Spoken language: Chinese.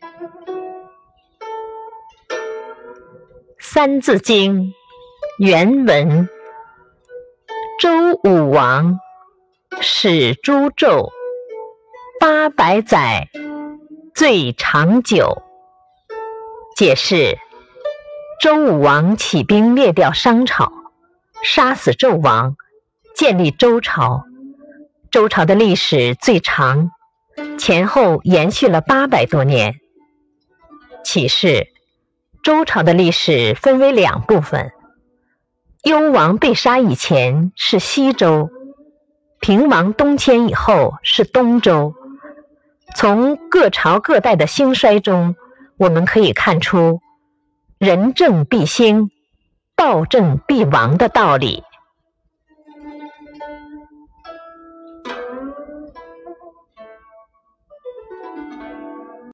《三字经》原文：周武王始诛纣，八百载，最长久。解释：周武王起兵灭掉商朝，杀死纣王，建立周朝。周朝的历史最长，前后延续了八百多年。启示。周朝的历史分为两部分：幽王被杀以前是西周，平王东迁以后是东周。从各朝各代的兴衰中，我们可以看出“人政必兴，暴政必亡”的道理。